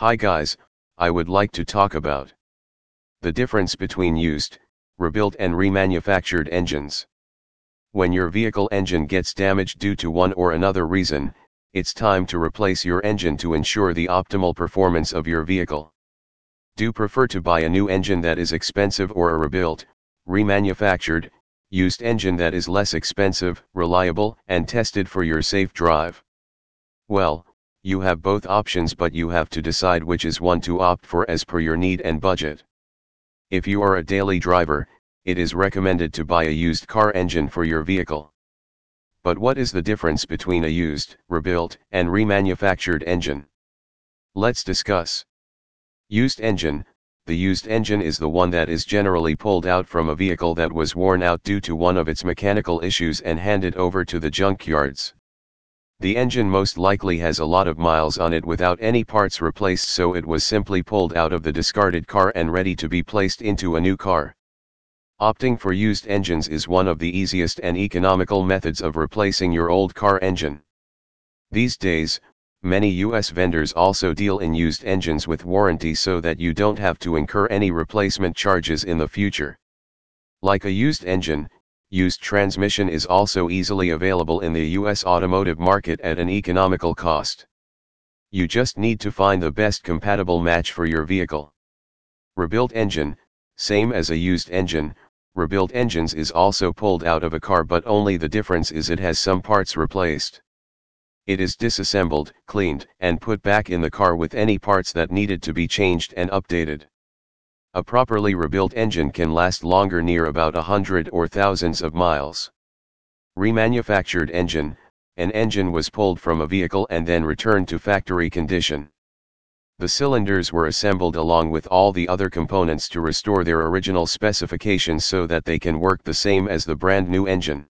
Hi guys, I would like to talk about the difference between used, rebuilt and remanufactured engines. When your vehicle engine gets damaged due to one or another reason, it's time to replace your engine to ensure the optimal performance of your vehicle. Do you prefer to buy a new engine that is expensive or a rebuilt, remanufactured, used engine that is less expensive, reliable, and tested for your safe drive? Well, you have both options but you have to decide which is one to opt for as per your need and budget. If you are a daily driver, it is recommended to buy a used car engine for your vehicle. But what is the difference between a used, rebuilt, and remanufactured engine? Let's discuss. Used engine, the used engine is the one that is generally pulled out from a vehicle that was worn out due to one of its mechanical issues and handed over to the junkyards. The engine most likely has a lot of miles on it without any parts replaced so it was simply pulled out of the discarded car and ready to be placed into a new car. Opting for used engines is one of the easiest and economical methods of replacing your old car engine. These days, many US vendors also deal in used engines with warranty so that you don't have to incur any replacement charges in the future. Like a used engine, used transmission is also easily available in the US automotive market at an economical cost. You just need to find the best compatible match for your vehicle. Rebuilt engine, same as a used engine, rebuilt engines is also pulled out of a car but only the difference is it has some parts replaced. It is disassembled, cleaned, and put back in the car with any parts that needed to be changed and updated. A properly rebuilt engine can last longer near about a hundred or thousands of miles. Remanufactured engine, an engine was pulled from a vehicle and then returned to factory condition. The cylinders were assembled along with all the other components to restore their original specifications so that they can work the same as the brand new engine.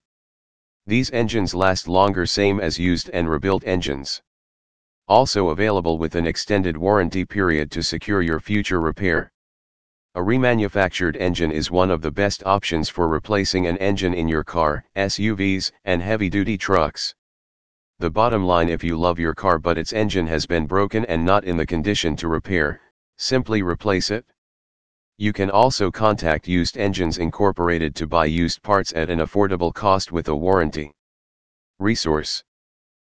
These engines last longer same as used and rebuilt engines. Also available with an extended warranty period to secure your future repair. A remanufactured engine is one of the best options for replacing an engine in your car, SUVs, and heavy-duty trucks. The bottom line if you love your car but its engine has been broken and not in the condition to repair, simply replace it. You can also contact Used Engines Incorporated to buy used parts at an affordable cost with a warranty. Resource